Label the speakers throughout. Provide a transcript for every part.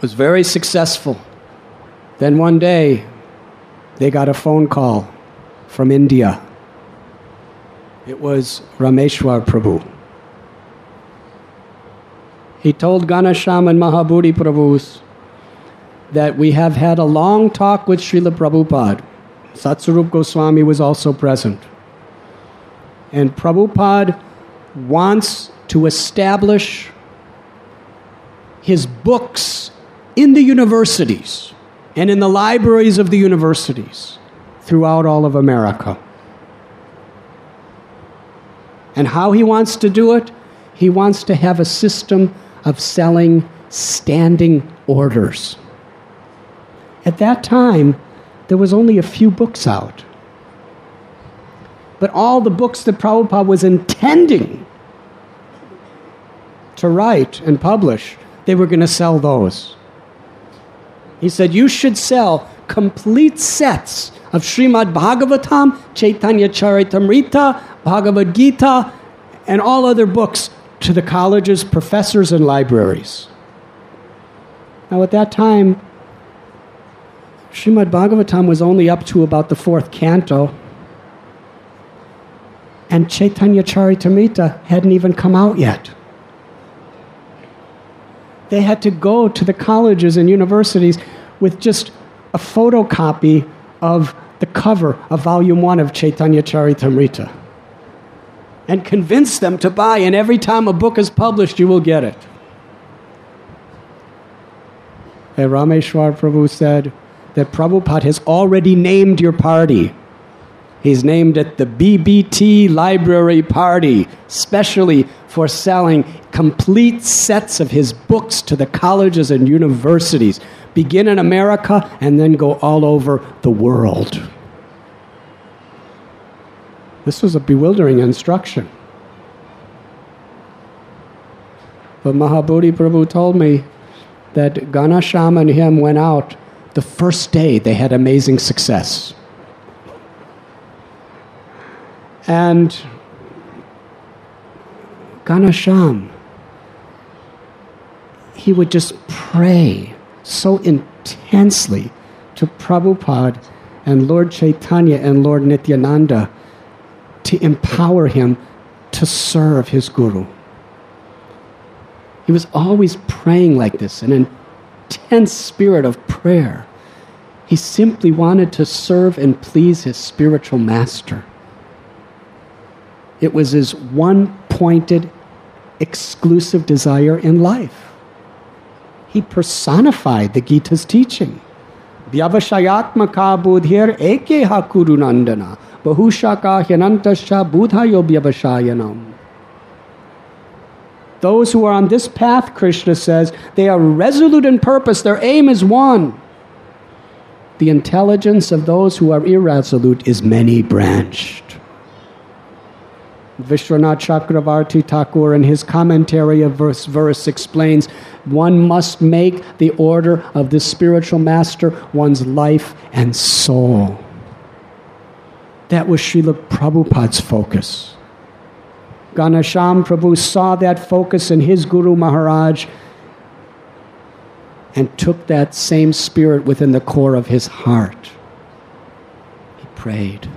Speaker 1: was very successful. Then one day, they got a phone call from India. It was Rameshwar Prabhu. He told Ghanashyam and Mahabodhi Prabhus that we have had a long talk with Srila Prabhupada. Satsarup Goswami was also present. And Prabhupada wants to establish his books in the universities and in the libraries of the universities throughout all of America. And how he wants to do it? He wants to have a system of selling standing orders. At that time, there was only a few books out. But all the books that Prabhupada was intending to write and publish, they were going to sell those. He said, You should sell complete sets of Srimad Bhagavatam, Chaitanya Charitamrita, Bhagavad Gita, and all other books to the colleges, professors, and libraries. Now, at that time, Srimad Bhagavatam was only up to about the fourth canto, and Chaitanya Charitamrita hadn't even come out yet. They had to go to the colleges and universities with just a photocopy of the cover of volume one of Chaitanya Charitamrita and convince them to buy, and every time a book is published, you will get it. And Rameshwar Prabhu said that Prabhupada has already named your party. He's named it the BBT Library Party, specially for selling complete sets of his books to the colleges and universities. Begin in America and then go all over the world. This was a bewildering instruction. But Mahabodhi Prabhu told me that Ghanashyam and him went out the first day they had amazing success. And Ghanashyam, he would just pray so intensely to Prabhupada and Lord Chaitanya and Lord Nityananda to empower him to serve his guru. He was always praying like this, an intense spirit of prayer. He simply wanted to serve and please his spiritual master. It was his one pointed, exclusive desire in life. He personified the Gita's teaching. Vyavashayatmaka budhir eke hakurunandana bahushaka hyanantascha budhayo vyavashayanam. Those who are on this path, Krishna says, they are resolute in purpose, their aim is one. The intelligence of those who are irresolute is many branched. Vishwanath Chakravarti Thakur, in his commentary of verse, verse, explains one must make the order of the spiritual master one's life and soul. That was Srila Prabhupada's focus. Ghanashyam Prabhu saw that focus in his Guru Maharaj and took that same spirit within the core of his heart. He prayed.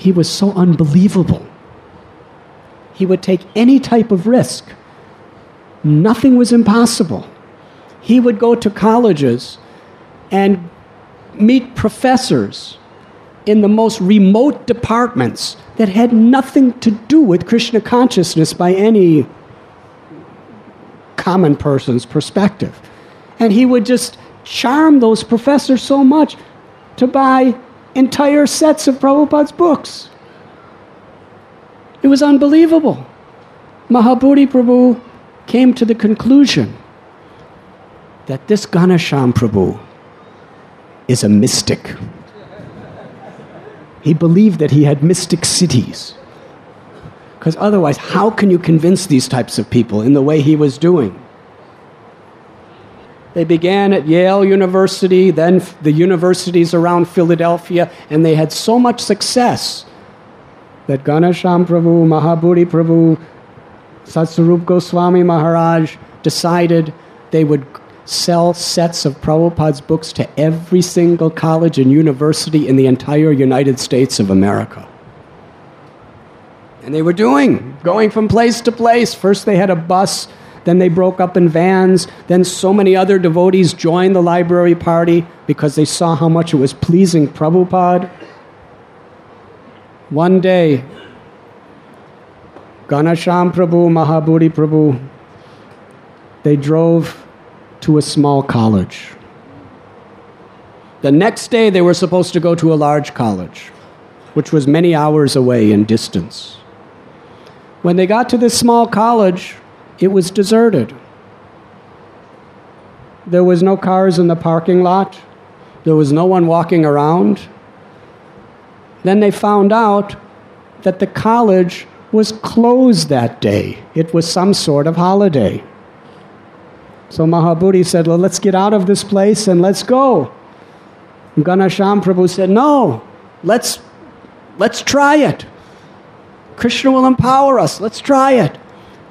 Speaker 1: He was so unbelievable. He would take any type of risk. Nothing was impossible. He would go to colleges and meet professors in the most remote departments that had nothing to do with Krishna consciousness by any common person's perspective. And he would just charm those professors so much to buy entire sets of Prabhupada's books. It was unbelievable. Mahabodhi Prabhu came to the conclusion that this Ghanashyam Prabhu is a mystic. He believed that he had mystic siddhis. Because otherwise, how can you convince these types of people in the way he was doing? They began at Yale University, then the universities around Philadelphia, and they had so much success that Ghanashyam Prabhu, Mahabodhi Prabhu, Satsarup Goswami Maharaj, decided they would sell sets of Prabhupada's books to every single college and university in the entire United States of America. And they were doing, going from place to place. First, they had a bus, then they broke up in vans. Then, so many other devotees joined the library party because they saw how much it was pleasing Prabhupada. One day, Ghanashyam Prabhu, Mahabodhi Prabhu, they drove to a small college. The next day, they were supposed to go to a large college, which was many hours away in distance. When they got to this small college, it was deserted. There was no cars in the parking lot. There was no one walking around. Then they found out that the college was closed that day. It was some sort of holiday. So Mahabodhi said, Well, let's get out of this place and let's go. And Ghanashyam Prabhu said, No, let's, let's try it. Krishna will empower us. Let's try it.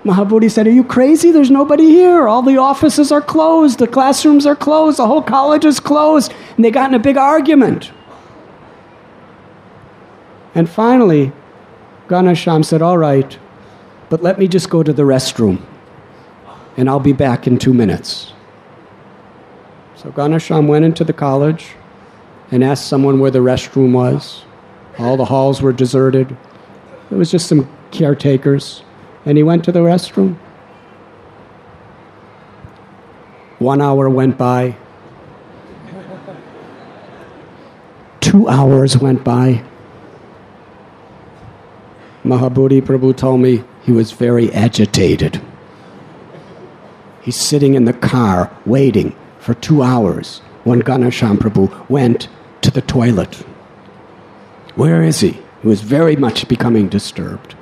Speaker 1: Mahabodhi said, Are you crazy? There's nobody here. All the offices are closed. The classrooms are closed. The whole college is closed. And they got in a big argument. And finally, Ghanashyam said, All right, but let me just go to the restroom and I'll be back in two minutes. So Ghanashyam went into the college and asked someone where the restroom was. All the halls were deserted. There was just some caretakers. And he went to the restroom. One hour went by. Two hours went by. Mahabodhi Prabhu told me he was very agitated. He's sitting in the car waiting for two hours when Ghanashyam Prabhu went to the toilet. Where is he? He was very much becoming disturbed.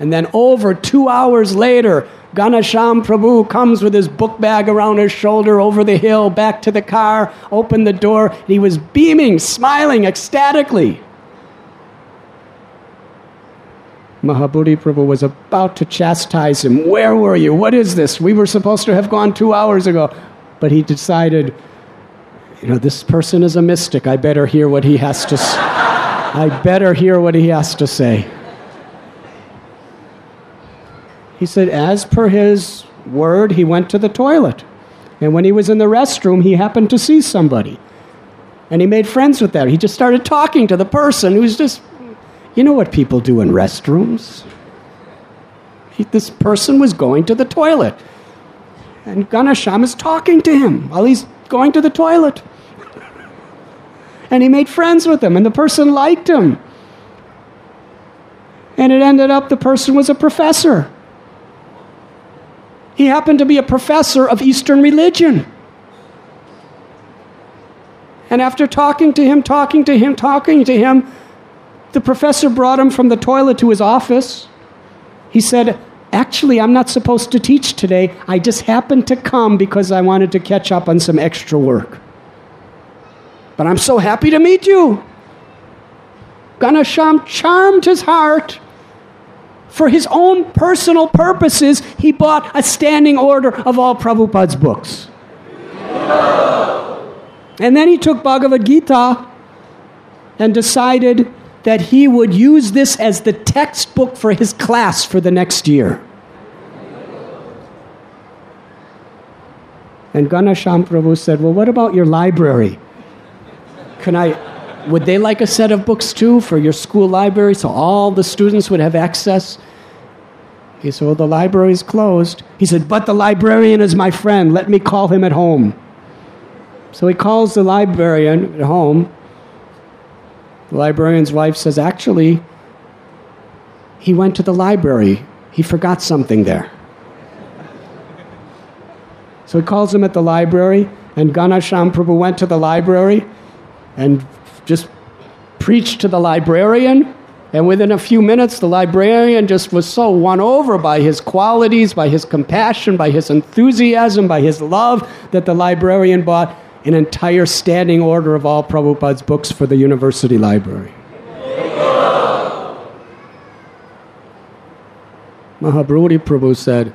Speaker 1: And then over two hours later, Ghanashyam Prabhu comes with his book bag around his shoulder over the hill, back to the car, opened the door. and He was beaming, smiling ecstatically. Mahabodhi Prabhu was about to chastise him. Where were you? What is this? We were supposed to have gone two hours ago. But he decided, you know, this person is a mystic. I better hear what he has to. I better hear what he has to say. He said, as per his word, he went to the toilet. And when he was in the restroom, he happened to see somebody. And he made friends with them. He just started talking to the person who's just you know what people do in restrooms? He, this person was going to the toilet. And Ghanashyam is talking to him while he's going to the toilet. And he made friends with him, and the person liked him. And it ended up the person was a professor. He happened to be a professor of Eastern religion. And after talking to him, talking to him, talking to him, the professor brought him from the toilet to his office. He said, Actually, I'm not supposed to teach today. I just happened to come because I wanted to catch up on some extra work. But I'm so happy to meet you. Ghanashyam charmed his heart. For his own personal purposes, he bought a standing order of all Prabhupada's books. And then he took Bhagavad Gita and decided that he would use this as the textbook for his class for the next year. And Ghanashyam Prabhu said, Well, what about your library? Can I, would they like a set of books too for your school library so all the students would have access? He said, Well, the library is closed. He said, But the librarian is my friend. Let me call him at home. So he calls the librarian at home the librarian's wife says, Actually, he went to the library. He forgot something there. So he calls him at the library, and Ghanashyam Prabhu went to the library and just preached to the librarian. And within a few minutes, the librarian just was so won over by his qualities, by his compassion, by his enthusiasm, by his love, that the librarian bought an entire standing order of all Prabhupada's books for the university library. Mahabodhi Prabhu said,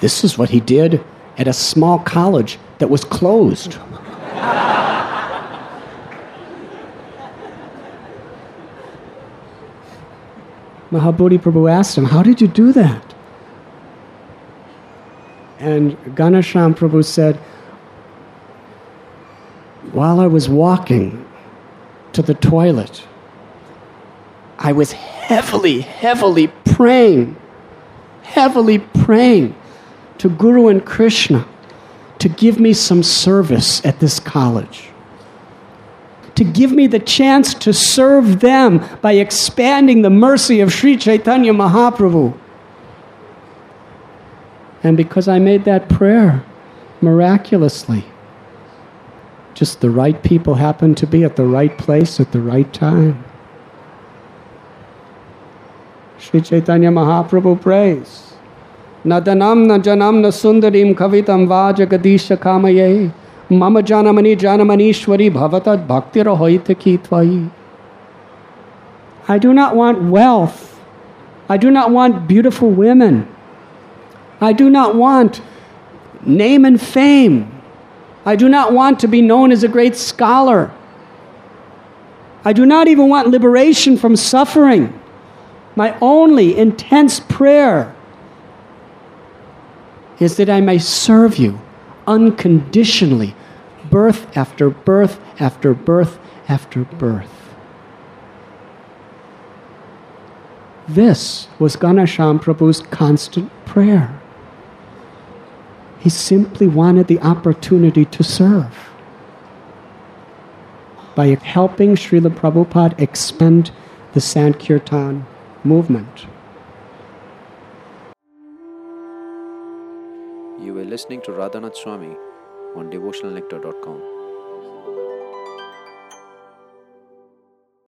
Speaker 1: This is what he did at a small college that was closed. Mahabodhi Prabhu asked him, How did you do that? And Ghanashyam Prabhu said, While I was walking to the toilet, I was heavily, heavily praying, heavily praying to Guru and Krishna to give me some service at this college to give me the chance to serve them by expanding the mercy of Sri Chaitanya Mahaprabhu. And because I made that prayer miraculously, just the right people happened to be at the right place at the right time. Sri Chaitanya Mahaprabhu prays. Nadanam na janam na sundarim kavitam vajagadisha kamaye. मम जानमनी जानमनीश्वरी भवतद भक्तिर होइत की त्वयि I do not want wealth. I do not want beautiful women. I do not want name and fame. I do not want to be known as a great scholar. I do not even want liberation from suffering. My only intense prayer is that I may serve you unconditionally, birth after birth after birth after birth. This was Ghanashyam Prabhu's constant prayer. He simply wanted the opportunity to serve. By helping Srila Prabhupada expand the Sankirtan movement.
Speaker 2: Listening to Radhanath Swami on devotionalnectar.com.